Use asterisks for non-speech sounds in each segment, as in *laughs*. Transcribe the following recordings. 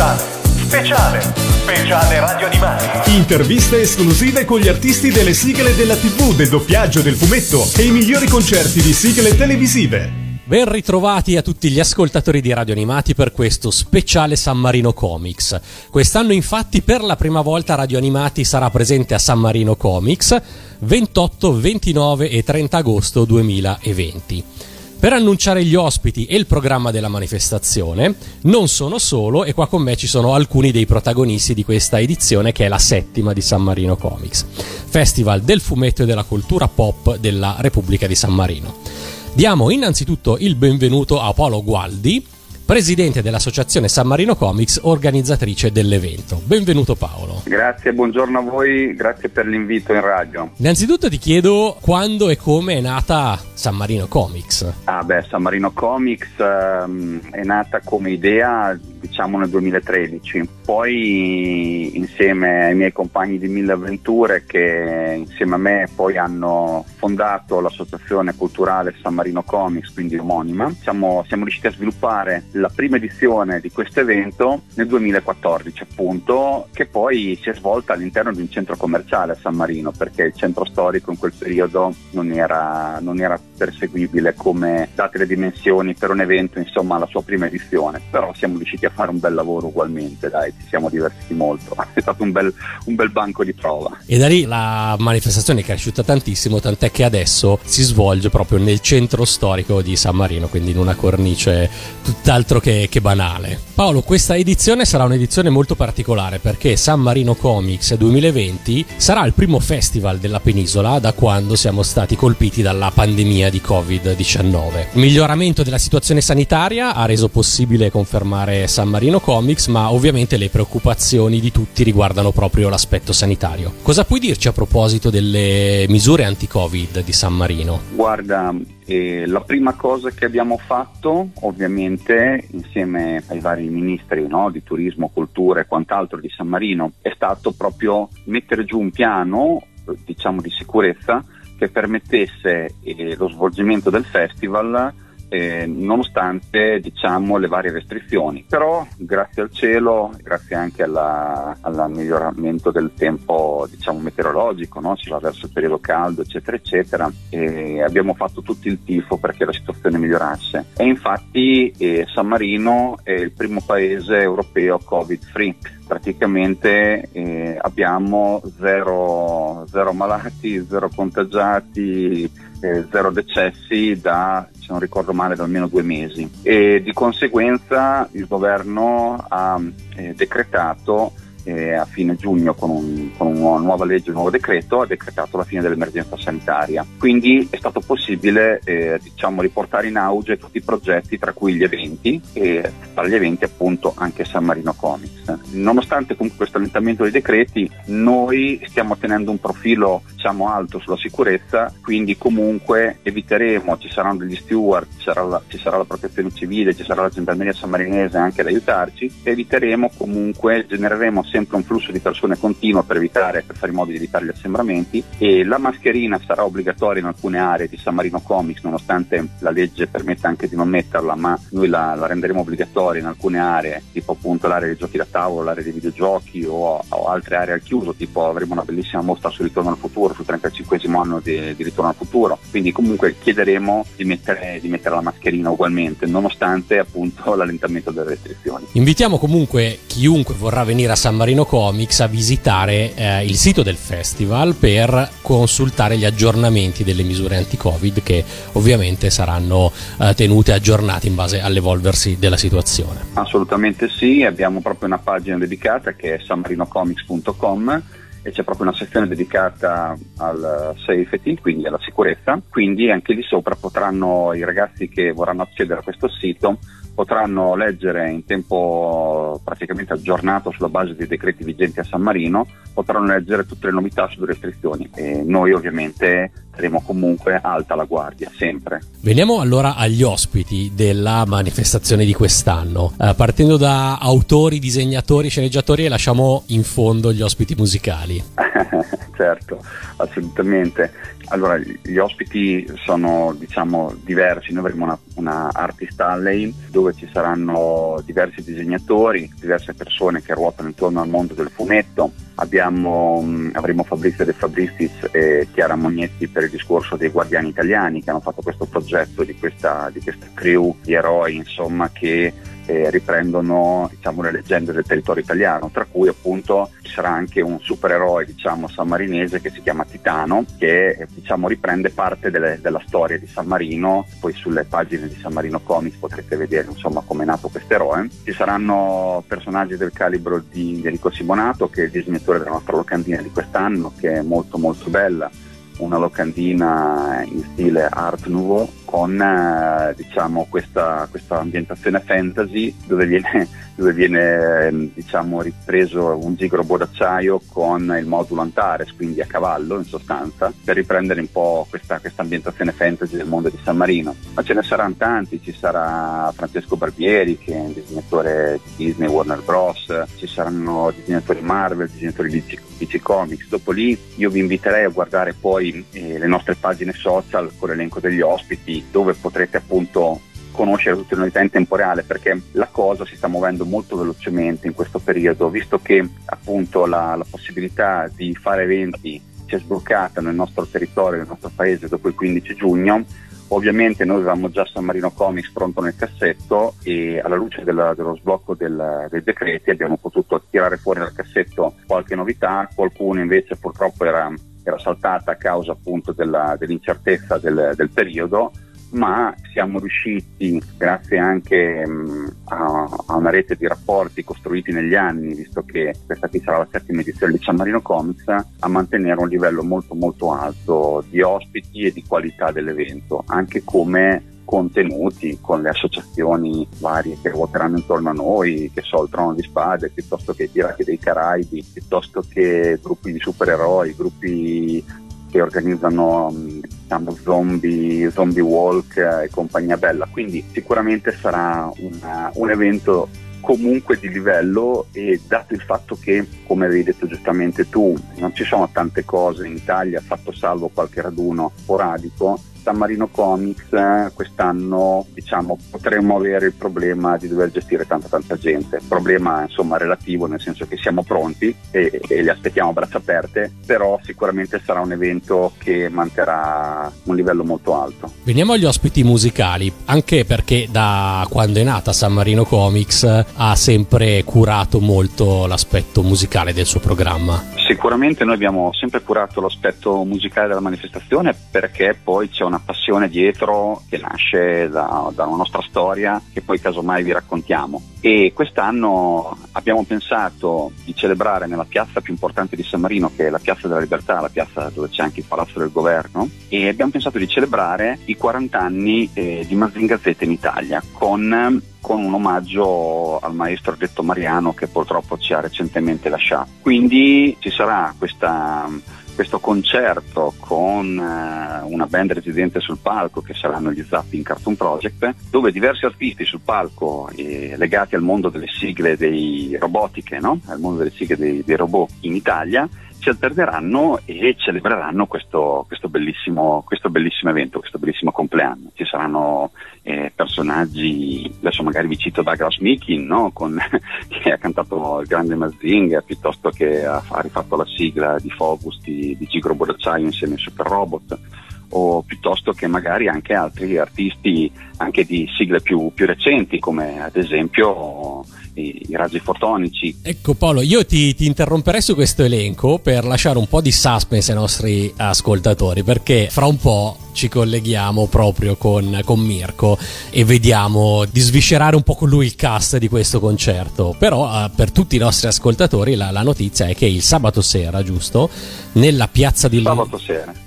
Speciale, speciale, speciale Radio Animati. Interviste esclusive con gli artisti delle sigle della TV, del doppiaggio, del fumetto e i migliori concerti di sigle televisive. Ben ritrovati a tutti gli ascoltatori di Radio Animati per questo speciale San Marino Comics. Quest'anno infatti per la prima volta Radio Animati sarà presente a San Marino Comics 28, 29 e 30 agosto 2020. Per annunciare gli ospiti e il programma della manifestazione, non sono solo e qua con me ci sono alcuni dei protagonisti di questa edizione che è la settima di San Marino Comics, Festival del fumetto e della cultura pop della Repubblica di San Marino. Diamo innanzitutto il benvenuto a Paolo Gualdi, presidente dell'Associazione San Marino Comics, organizzatrice dell'evento. Benvenuto Paolo. Grazie, buongiorno a voi, grazie per l'invito in radio. Innanzitutto ti chiedo quando e come è nata San Marino Comics. Ah beh, San Marino Comics um, è nata come idea diciamo nel 2013, poi insieme ai miei compagni di Mille Avventure che insieme a me poi hanno fondato l'associazione culturale San Marino Comics, quindi omonima, siamo, siamo riusciti a sviluppare la prima edizione di questo evento nel 2014 appunto, che poi si è svolta all'interno di un centro commerciale a San Marino, perché il centro storico in quel periodo non era, non era perseguibile come date le dimensioni per un evento, insomma, alla sua prima edizione, però siamo riusciti a fare un bel lavoro ugualmente, dai, ci siamo divertiti molto, *laughs* è stato un bel, un bel banco di prova. E da lì la manifestazione è cresciuta tantissimo, tant'è che adesso si svolge proprio nel centro storico di San Marino, quindi in una cornice tutt'altro che, che banale. Paolo, questa edizione sarà un'edizione molto particolare perché San Marino Comics 2020 sarà il primo festival della penisola da quando siamo stati colpiti dalla pandemia di Covid-19. Il miglioramento della situazione sanitaria ha reso possibile confermare San Marino Comics, ma ovviamente le preoccupazioni di tutti riguardano proprio l'aspetto sanitario. Cosa puoi dirci a proposito delle misure anti-Covid di San Marino? Guarda, eh, la prima cosa che abbiamo fatto, ovviamente, insieme ai vari ministri no, di turismo, cultura e quant'altro di San Marino, è stato proprio mettere giù un piano, diciamo, di sicurezza che permettesse eh, lo svolgimento del festival eh, nonostante diciamo, le varie restrizioni. Però grazie al cielo, grazie anche alla, al miglioramento del tempo diciamo, meteorologico, no? si va verso il periodo caldo eccetera eccetera, e abbiamo fatto tutto il tifo perché la situazione migliorasse. E infatti eh, San Marino è il primo paese europeo covid free praticamente eh, abbiamo zero, zero, malati, zero contagiati, eh, zero decessi da, se non ricordo male, da almeno due mesi. E di conseguenza il governo ha eh, decretato eh, a fine giugno con, un, con, una nuova legge, un nuovo decreto, ha decretato la fine dell'emergenza sanitaria. Quindi è stato possibile eh, diciamo, riportare in auge tutti i progetti, tra cui gli eventi, e tra gli eventi appunto anche San Marino Comics. Nonostante comunque questo allentamento dei decreti, noi stiamo tenendo un profilo diciamo, alto sulla sicurezza, quindi comunque eviteremo, ci saranno degli steward, ci sarà la, ci sarà la protezione civile, ci sarà la gendarmeria sammarinese anche ad aiutarci, eviteremo comunque, genereremo sempre un flusso di persone continuo per evitare, per fare in modo di evitare gli assembramenti e la mascherina sarà obbligatoria in alcune aree di San Marino Comics, nonostante la legge permetta anche di non metterla, ma noi la, la renderemo obbligatoria in alcune aree, tipo appunto l'area dei giochi da tavolo, l'area dei videogiochi o, o altre aree al chiuso, tipo avremo una bellissima mostra sul ritorno al futuro, sul 35 anno di, di ritorno al futuro, quindi comunque chiederemo di mettere, di mettere la mascherina ugualmente, nonostante appunto *laughs* l'allentamento delle restrizioni. Invitiamo comunque chiunque vorrà venire a San Marino Comics a visitare eh, il sito del festival per consultare gli aggiornamenti delle misure anti-Covid che ovviamente saranno eh, tenute aggiornate in base all'evolversi della situazione. Assolutamente sì, abbiamo proprio una pagina dedicata che è sanmarinocomics.com e c'è proprio una sezione dedicata al safety, quindi alla sicurezza, quindi anche lì sopra potranno i ragazzi che vorranno accedere a questo sito potranno leggere in tempo praticamente aggiornato sulla base dei decreti vigenti a San Marino, potranno leggere tutte le novità sulle restrizioni e noi ovviamente staremo comunque alta la guardia, sempre. Veniamo allora agli ospiti della manifestazione di quest'anno, uh, partendo da autori, disegnatori, sceneggiatori e lasciamo in fondo gli ospiti musicali. *laughs* certo, assolutamente. Allora, gli ospiti sono diciamo diversi, noi avremo una, una Artist Alley dove ci saranno diversi disegnatori, diverse persone che ruotano intorno al mondo del fumetto. Abbiamo, mm, avremo Fabrizio De Fabricis e Chiara Mognetti per il discorso dei guardiani italiani che hanno fatto questo progetto di questa, di questa crew di eroi insomma, che eh, riprendono diciamo, le leggende del territorio italiano, tra cui appunto ci sarà anche un supereroe diciamo, sammarinese che si chiama Titano, che diciamo, riprende parte delle, della storia di San Marino, poi sulle pagine di San Marino Comics potrete vedere insomma come è nato questo eroe. Ci saranno personaggi del calibro di Enrico Simonato, che è il disegnatore della nostra locandina di quest'anno, che è molto molto bella una locandina in stile Art Nouveau con eh, diciamo, questa, questa, ambientazione fantasy dove viene, dove viene ehm, diciamo, ripreso un zigrobo d'acciaio con il modulo Antares, quindi a cavallo in sostanza, per riprendere un po' questa, questa ambientazione fantasy del mondo di San Marino. Ma ce ne saranno tanti, ci sarà Francesco Barbieri che è un disegnatore di Disney, Warner Bros., ci saranno disegnatori Marvel, disegnatori di DC Comics. Dopo lì io vi inviterei a guardare poi eh, le nostre pagine social con l'elenco degli ospiti dove potrete appunto conoscere tutte le novità in tempo reale perché la cosa si sta muovendo molto velocemente in questo periodo, visto che appunto la, la possibilità di fare eventi si è sbloccata nel nostro territorio, nel nostro paese dopo il 15 giugno. Ovviamente noi avevamo già San Marino Comics pronto nel cassetto e alla luce della, dello sblocco del, dei decreti abbiamo potuto tirare fuori dal cassetto qualche novità, qualcuno invece purtroppo era, era saltata a causa appunto della, dell'incertezza del, del periodo ma siamo riusciti, grazie anche mh, a, a, una rete di rapporti costruiti negli anni, visto che questa qui sarà la settima edizione di San Marino Comics, a mantenere un livello molto molto alto di ospiti e di qualità dell'evento, anche come contenuti con le associazioni varie che ruoteranno intorno a noi, che so, il Trono di Spade, piuttosto che i Pirati dei Caraibi, piuttosto che gruppi di supereroi, gruppi che organizzano diciamo, zombie, zombie walk e compagnia bella, quindi sicuramente sarà una, un evento comunque di livello e dato il fatto che, come avevi detto giustamente tu, non ci sono tante cose in Italia, fatto salvo qualche raduno sporadico, San Marino Comics eh, quest'anno diciamo, potremmo avere il problema di dover gestire tanta tanta gente, problema insomma relativo nel senso che siamo pronti e, e li aspettiamo a braccia aperte, però sicuramente sarà un evento che manterrà un livello molto alto. Veniamo agli ospiti musicali, anche perché da quando è nata San Marino Comics ha sempre curato molto l'aspetto musicale del suo programma. Sicuramente noi abbiamo sempre curato l'aspetto musicale della manifestazione perché poi c'è una passione dietro che nasce da, da una nostra storia che poi casomai vi raccontiamo. E quest'anno abbiamo pensato di celebrare nella piazza più importante di San Marino, che è la Piazza della Libertà, la piazza dove c'è anche il Palazzo del Governo, e abbiamo pensato di celebrare i 40 anni eh, di Mazinga in Italia con con un omaggio al maestro detto Mariano che purtroppo ci ha recentemente lasciato. Quindi ci sarà questa questo concerto con eh, una band residente sul palco che saranno gli Zapping Cartoon Project, dove diversi artisti sul palco eh, legati al mondo delle sigle dei robotiche, no? al mondo delle sigle dei, dei robot in Italia, si alterneranno e celebreranno questo, questo, bellissimo, questo, bellissimo, evento, questo bellissimo compleanno. Ci saranno eh, personaggi, adesso magari vi cito Douglas Mikin, no? Con, *laughs* che ha cantato il grande Mazinger, piuttosto che ha, ha rifatto la sigla di Focus di, di Gigro Boracciaio insieme ai Super Robot o piuttosto che magari anche altri artisti anche di sigle più, più recenti come ad esempio i, i, raggi fotonici. Ecco Paolo, io ti, ti, interromperei su questo elenco per lasciare un po' di suspense ai nostri ascoltatori perché fra un po' ci colleghiamo proprio con, con Mirko e vediamo di sviscerare un po' con lui il cast di questo concerto. Però eh, per tutti i nostri ascoltatori la, la, notizia è che il sabato sera, giusto? Nella piazza, di,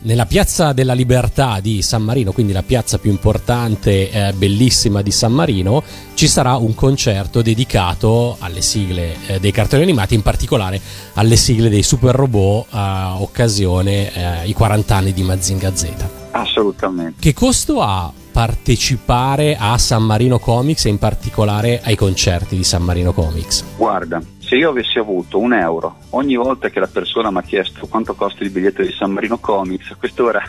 nella piazza della Libertà di San Marino, quindi la piazza più importante, eh, bellissima di San Marino, ci sarà un concerto dedicato alle sigle eh, dei cartoni animati, in particolare alle sigle dei super robot a occasione eh, i 40 anni di Mazinga Z. Assolutamente. Che costo ha partecipare a San Marino Comics e in particolare ai concerti di San Marino Comics? Guarda, se io avessi avuto un euro ogni volta che la persona mi ha chiesto quanto costa il biglietto di San Marino Comics, a quest'ora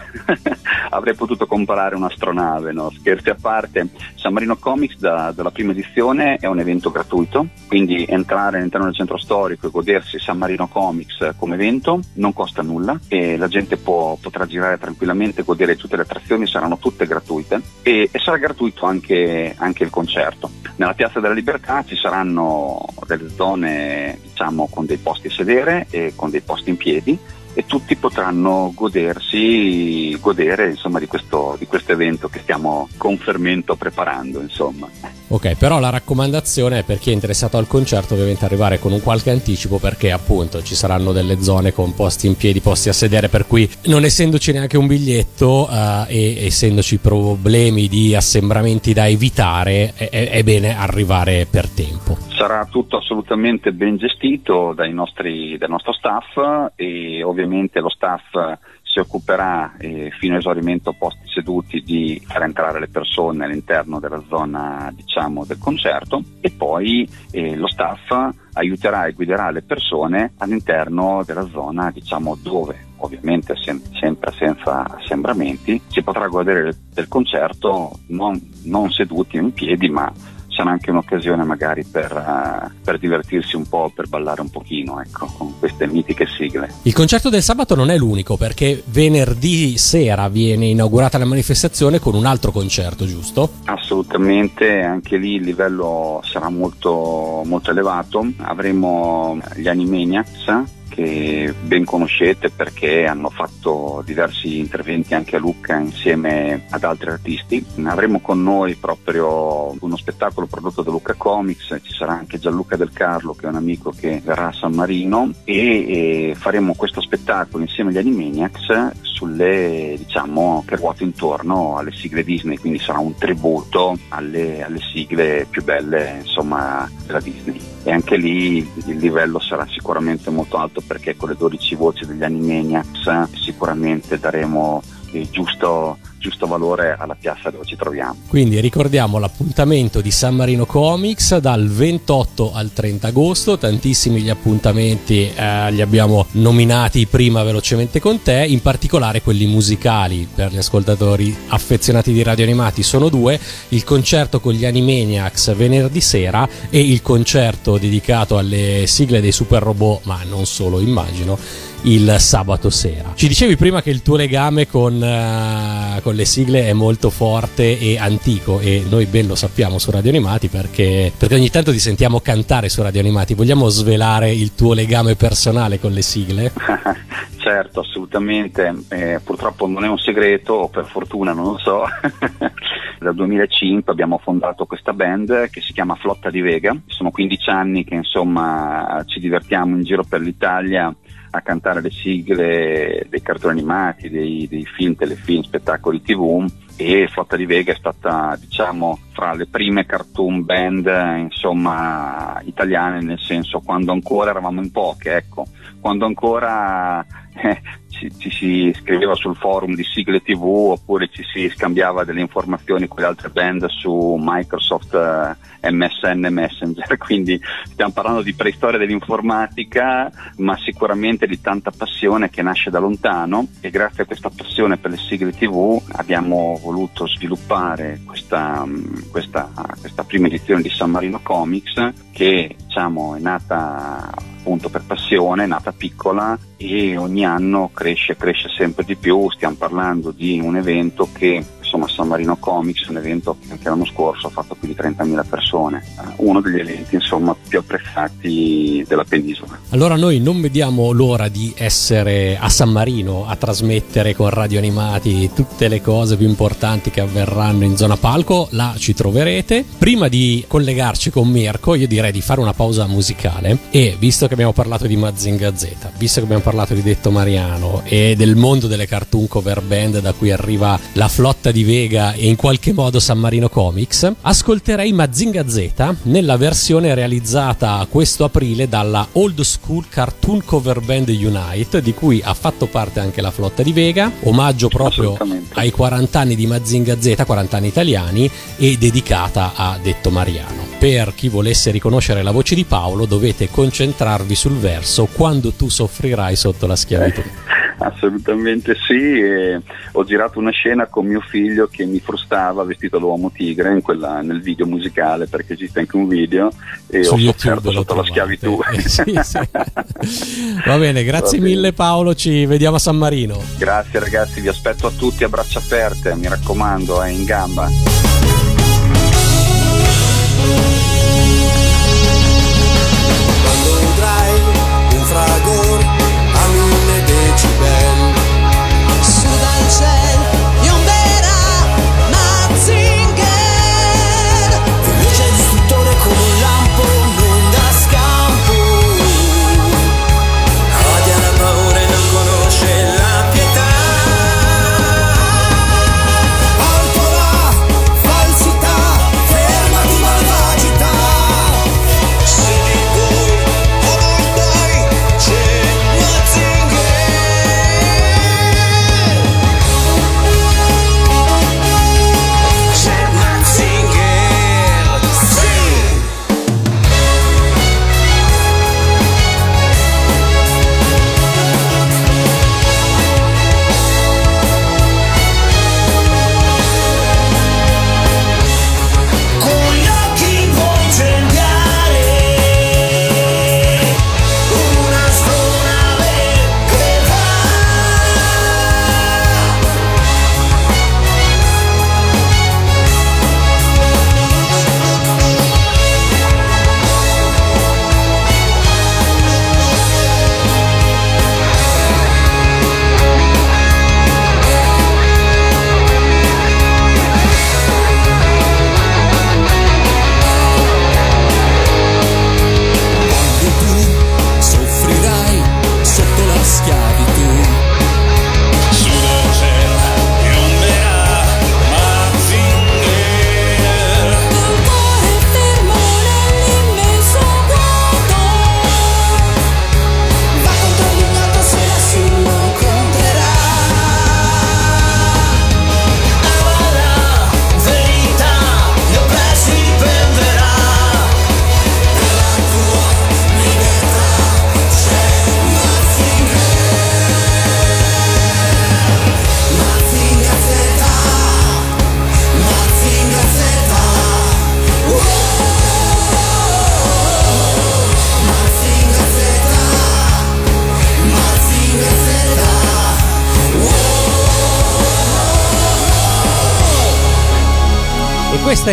*laughs* avrei potuto comprare un'astronave, no? scherzi a parte. San Marino Comics da, dalla prima edizione è un evento gratuito, quindi entrare all'interno del centro storico e godersi San Marino Comics come evento non costa nulla e la gente può, potrà girare tranquillamente, godere tutte le attrazioni, saranno tutte gratuite e, e sarà gratuito anche, anche il concerto. Nella Piazza della Libertà ci saranno delle zone diciamo, con dei posti a sedere e con dei posti in piedi e tutti potranno godersi, godere insomma, di, questo, di questo evento che stiamo con fermento preparando. Insomma. Ok, però la raccomandazione è per chi è interessato al concerto ovviamente arrivare con un qualche anticipo perché appunto ci saranno delle zone con posti in piedi, posti a sedere, per cui non essendoci neanche un biglietto uh, e essendoci problemi di assembramenti da evitare, è, è bene arrivare per tempo. Sarà tutto assolutamente ben gestito dai nostri, dal nostro staff e ovviamente lo staff si occuperà eh, fino a esaurimento posti seduti di far entrare le persone all'interno della zona diciamo, del concerto e poi eh, lo staff aiuterà e guiderà le persone all'interno della zona diciamo, dove ovviamente sem- sempre senza assembramenti si potrà godere del concerto non, non seduti in piedi ma sarà anche un'occasione magari per, uh, per, divertirsi un po', per ballare un pochino, ecco, con queste mitiche sigle. Il concerto del sabato non è l'unico perché venerdì sera viene inaugurata la manifestazione con un altro concerto, giusto? Assolutamente, anche lì il livello sarà molto, molto elevato. Avremo gli Animaniacs che ben conoscete perché hanno fatto diversi interventi anche a Lucca insieme ad altri artisti. Avremo con noi proprio uno spettacolo prodotto da Lucca Comics, ci sarà anche Gianluca Del Carlo che è un amico che verrà a San Marino e, faremo questo spettacolo insieme agli Animaniacs sulle diciamo che ruota intorno alle sigle Disney, quindi sarà un tributo alle, alle sigle più belle insomma della Disney. E anche lì il livello sarà sicuramente molto alto perché con le 12 voci degli Animaniacs sicuramente daremo il giusto giusto valore alla piazza dove ci troviamo. Quindi ricordiamo l'appuntamento di San Marino Comics dal 28 al 30 agosto, tantissimi gli appuntamenti eh, li abbiamo nominati prima velocemente con te, in particolare quelli musicali per gli ascoltatori affezionati di radio animati sono due, il concerto con gli Animaniacs venerdì sera e il concerto dedicato alle sigle dei super robot, ma non solo immagino il sabato sera. Ci dicevi prima che il tuo legame con, uh, con, le sigle è molto forte e antico e noi ben lo sappiamo su Radio Animati perché, perché ogni tanto ti sentiamo cantare su Radio Animati. Vogliamo svelare il tuo legame personale con le sigle? *laughs* certo, assolutamente. Eh, purtroppo non è un segreto, o per fortuna non lo so. *laughs* Dal 2005 abbiamo fondato questa band che si chiama Flotta di Vega. Sono 15 anni che insomma ci divertiamo in giro per l'Italia a cantare le sigle dei cartoni animati, dei, dei film, telefilm, spettacoli tv e Flotta di Vega è stata diciamo fra le prime cartoon band insomma italiane nel senso quando ancora eravamo in poche ecco. Quando ancora eh, ci, ci, si scriveva sul forum di sigle tv oppure ci si scambiava delle informazioni con le altre band su Microsoft eh, MSN Messenger *laughs* quindi stiamo parlando di preistoria dell'informatica ma sicuramente di tanta passione che nasce da lontano e grazie a questa passione per le sigle tv abbiamo voluto sviluppare questa, questa, questa prima edizione di San Marino Comics che diciamo, è nata appunto per passione, è nata piccola e ogni anno cresce, cresce sempre di più, stiamo parlando di un evento che insomma San Marino Comics, un evento che anche l'anno scorso ha fatto più di 30.000 persone, eh, uno degli eventi insomma più apprezzati della penisola. Allora noi non vediamo l'ora di essere a San Marino a trasmettere con radio animati tutte le cose più importanti che avverranno in zona palco, là ci troverete. Prima di collegarci con Mirko io direi di fare una pausa musicale e visto che abbiamo parlato di Mazinga Z, visto che abbiamo parlato di Detto Mariano e del mondo delle cartoon cover band da cui arriva la flotta di Vega e in qualche modo San Marino Comics, ascolterei Mazinga Z nella versione realizzata questo aprile dalla Old School Cartoon Cover Band Unite, di cui ha fatto parte anche la flotta di Vega, omaggio proprio ai 40 anni di Mazinga Z, 40 anni italiani, e dedicata a Detto Mariano. Per chi volesse riconoscere la voce di Paolo dovete concentrarvi sul verso quando tu soffrirai sotto la schiavitù. *laughs* Eh. Assolutamente sì, e ho girato una scena con mio figlio che mi frustava vestito da uomo tigre quella, nel video musicale perché esiste anche un video e Su ho YouTube sofferto sotto la schiavitù. *laughs* Eh, sì, sì. *laughs* Va bene, grazie Va bene. mille Paolo, ci vediamo a San Marino. Grazie ragazzi, vi aspetto a tutti a braccia aperte, mi raccomando, è in gamba.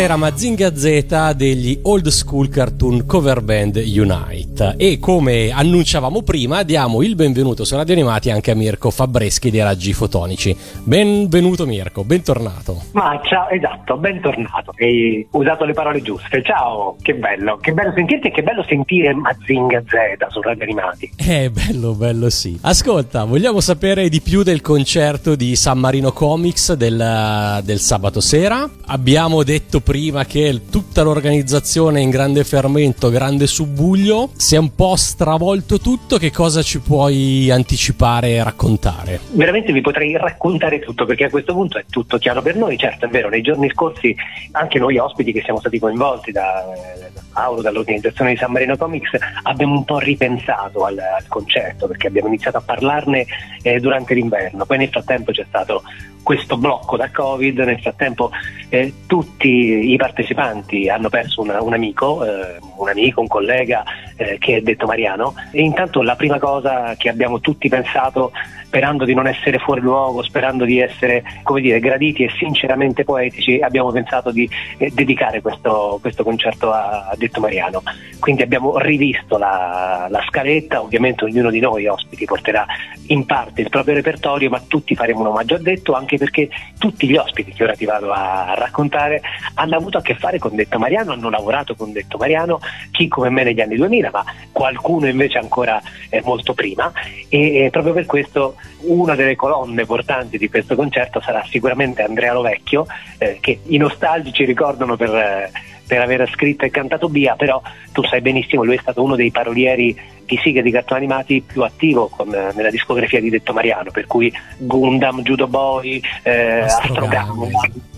Era Mazinga Z degli Old School Cartoon Cover Band Unite. E come annunciavamo prima, diamo il benvenuto su Radio Animati anche a Mirko Fabreschi dei Raggi Fotonici. Benvenuto Mirko, bentornato. Ma ciao, esatto, bentornato. Hai usato le parole giuste. Ciao, che bello, che bello sentirti e che bello sentire Mazinga Z su Radio Animati. Eh, bello, bello sì. Ascolta, vogliamo sapere di più del concerto di San Marino Comics del, del sabato sera. Abbiamo detto prima che tutta l'organizzazione in grande fermento, grande subbuglio. Si è un po' stravolto tutto. Che cosa ci puoi anticipare e raccontare? Veramente vi potrei raccontare tutto perché a questo punto è tutto chiaro per noi. Certo, è vero, nei giorni scorsi anche noi ospiti che siamo stati coinvolti da da Paolo, dall'organizzazione di San Marino Comics, abbiamo un po' ripensato al, al concerto perché abbiamo iniziato a parlarne eh, durante l'inverno. Poi nel frattempo c'è stato questo blocco da Covid, nel frattempo eh, tutti i partecipanti hanno perso una- un amico, eh, un amico, un collega eh, che è detto Mariano. E intanto la prima cosa che abbiamo tutti pensato sperando di non essere fuori luogo, sperando di essere come dire, graditi e sinceramente poetici, abbiamo pensato di eh, dedicare questo, questo concerto a, a Detto Mariano. Quindi abbiamo rivisto la, la scaletta, ovviamente ognuno di noi ospiti porterà in parte il proprio repertorio, ma tutti faremo un omaggio a Detto, anche perché tutti gli ospiti che ora ti vado a raccontare hanno avuto a che fare con Detto Mariano, hanno lavorato con Detto Mariano, chi come me negli anni 2000, ma qualcuno invece ancora eh, molto prima e eh, proprio per questo una delle colonne portanti di questo concerto sarà sicuramente Andrea Lovecchio, eh, che i nostalgici ricordano per eh, per aver scritto e cantato Bia, però tu sai benissimo, lui è stato uno dei parolieri di sighe di cartoni animati più attivo con, nella discografia di Detto Mariano, per cui Gundam, Judo Boy, eh, Astrogam,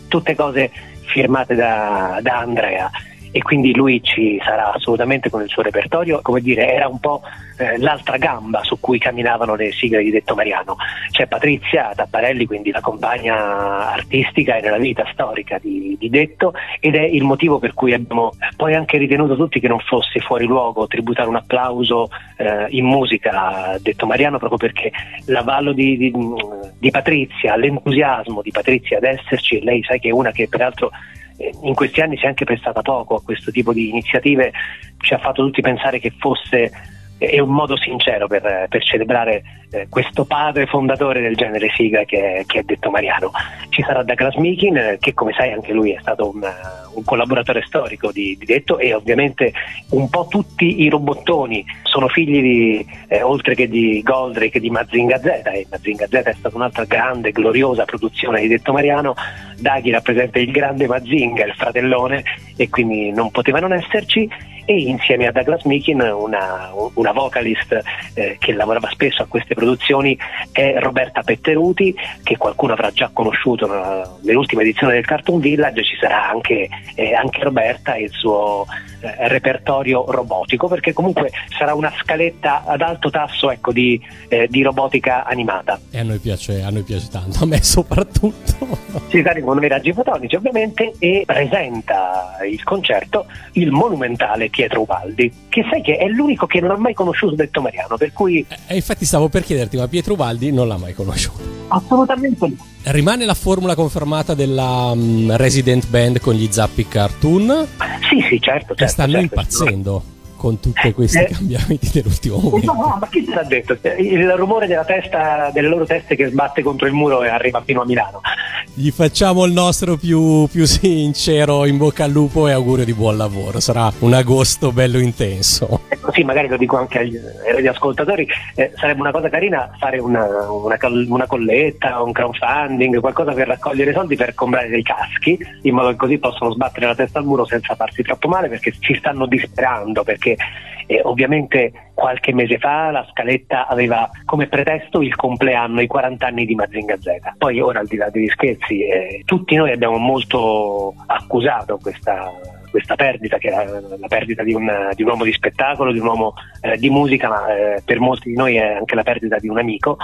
tutte cose firmate da, da Andrea. E quindi lui ci sarà assolutamente con il suo repertorio, come dire, era un po' eh, l'altra gamba su cui camminavano le sigle di Detto Mariano. C'è Patrizia Tapparelli, quindi la compagna artistica e nella vita storica di, di, Detto ed è il motivo per cui abbiamo poi anche ritenuto tutti che non fosse fuori luogo tributare un applauso eh, in musica a Detto Mariano proprio perché l'avallo di, di, di Patrizia, l'entusiasmo di Patrizia ad esserci, lei sai che è una che peraltro eh, in questi anni si è anche prestata poco a questo tipo di iniziative, ci ha fatto tutti pensare che fosse è un modo sincero per, per celebrare eh, questo padre fondatore del genere sigla che, che, è detto Mariano. Ci sarà Douglas Mikin, eh, che come sai anche lui è stato un, un collaboratore storico di, di, Detto e ovviamente un po' tutti i robottoni sono figli di, eh, oltre che di Goldrake, di Mazinga Z e Mazinga Z è stata un'altra grande, gloriosa produzione di Detto Mariano. Daghi rappresenta il grande Mazinga, il fratellone e quindi non poteva non esserci e insieme a Douglas Mikin una, una vocalist eh, che lavorava spesso a queste produzioni è Roberta Petteruti che qualcuno avrà già conosciuto nell'ultima edizione del Cartoon Village ci sarà anche, eh, anche Roberta e il suo eh, repertorio robotico perché comunque sarà una scaletta ad alto tasso ecco, di, eh, di, robotica animata e a noi, piace, a noi piace tanto a me *laughs* soprattutto si sta con i raggi fotonici ovviamente e presenta il concerto il monumentale Pietro Ubaldi, che sai che è l'unico che non ha mai conosciuto Detto Mariano, per cui... E eh, infatti stavo per chiederti, ma Pietro Ubaldi non l'ha mai conosciuto? Assolutamente no. Rimane la formula confermata della um, Resident Band con gli Zappi Cartoon? Sì, sì, certo. certo e stanno certo, impazzendo con tutti questi eh, cambiamenti dell'ultimo momento. No, no, ma chi te l'ha detto? Il rumore della testa, delle loro teste che sbatte contro il muro e arriva fino a Milano. Gli facciamo il nostro più, più sincero in bocca al lupo e augurio di buon lavoro. Sarà un agosto bello intenso. E così magari lo dico anche agli, agli ascoltatori, eh, sarebbe una cosa carina fare una, una, una, colletta, un crowdfunding, qualcosa per raccogliere soldi per comprare dei caschi, in modo che così possono sbattere la testa al muro senza farsi troppo male perché ci stanno disperando, perché eh, ovviamente qualche mese fa la scaletta aveva come pretesto il compleanno, i 40 anni di Mazinga Z. Poi ora al di là degli scherzi, eh, tutti noi abbiamo molto accusato questa questa perdita, che la, la perdita di un, di un, uomo di spettacolo, di un uomo eh, di musica, ma eh, per molti di noi è anche la perdita di un amico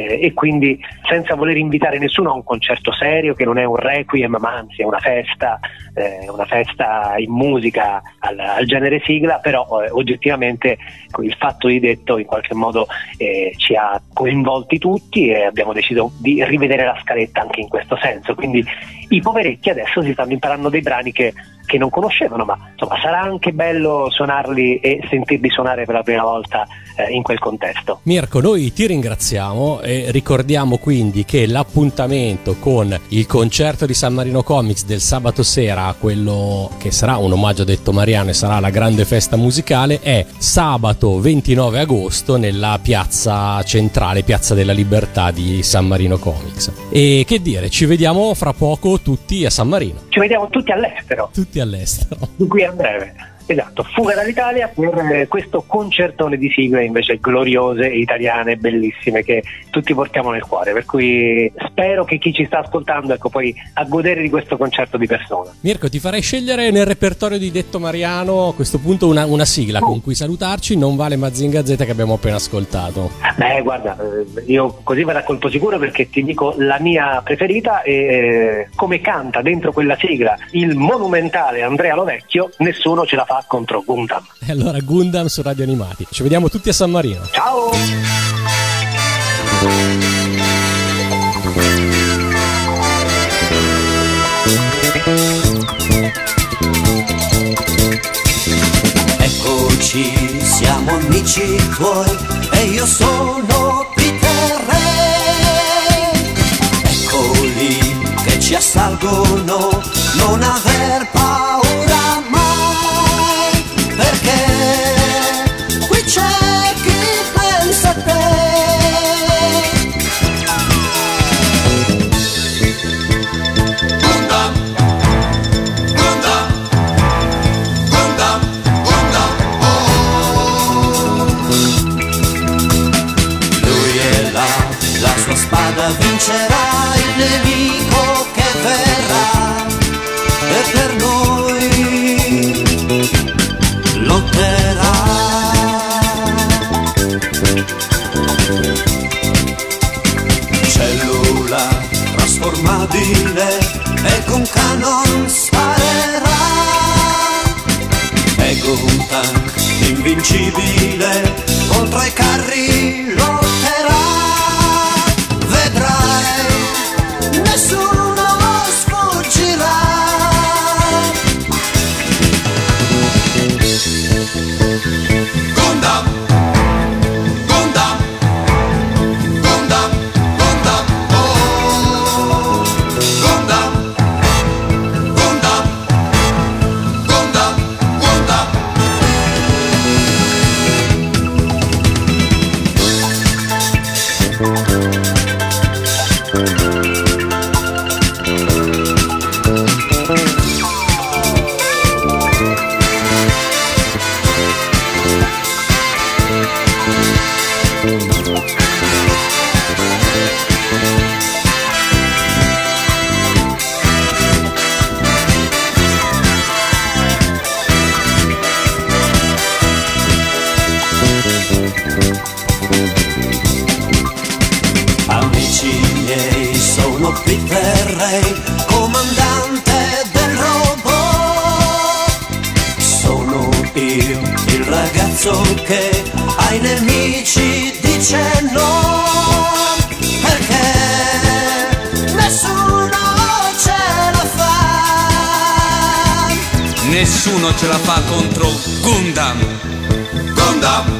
eh, e quindi senza voler invitare nessuno a un concerto serio che non è un requiem ma anzi è una festa, eh, una festa in musica al, al genere sigla, però eh, oggettivamente il fatto di detto in qualche modo eh, ci ha coinvolti tutti e abbiamo deciso di rivedere la scaletta anche in questo senso, quindi i poveretti adesso si stanno imparando dei brani che che non conoscevano, ma insomma sarà anche bello suonarli e sentirli suonare per la prima volta eh, in quel contesto. Mirko, noi ti ringraziamo e ricordiamo quindi che l'appuntamento con il concerto di San Marino Comics del sabato sera, quello che sarà un omaggio a Detto Mariano e sarà la grande festa musicale, è sabato 29 agosto nella piazza centrale, Piazza della Libertà di San Marino Comics. E che dire, ci vediamo fra poco tutti a San Marino. Ci vediamo tutti all'estero. Tutti all'estero. Di qui a breve. Esatto, fuga dall'Italia per eh, questo concertone di sigle invece gloriose, italiane, bellissime che tutti portiamo nel cuore. Per cui spero che chi ci sta ascoltando ecco poi a godere di questo concerto di persona. Mirko, ti farei scegliere nel repertorio di Detto Mariano a questo punto una, una sigla oh. con cui salutarci, non vale Mazinga Z che abbiamo appena ascoltato. Beh, guarda, eh, io così vado a colpo sicuro perché ti dico la mia preferita e eh, come canta dentro quella sigla il monumentale Andrea Lovecchio, nessuno ce la fa contro Gundam. E allora Gundam su Radio Animati. Ci vediamo tutti a San Marino. Ciao! Eccoci, siamo amici tuoi e io sono Peter Re. Eccoli che ci assalgono, non aver paura. será senso che ai nemici dice no perché nessuno ce la fa. Nessuno ce la fa contro Gundam. Gundam.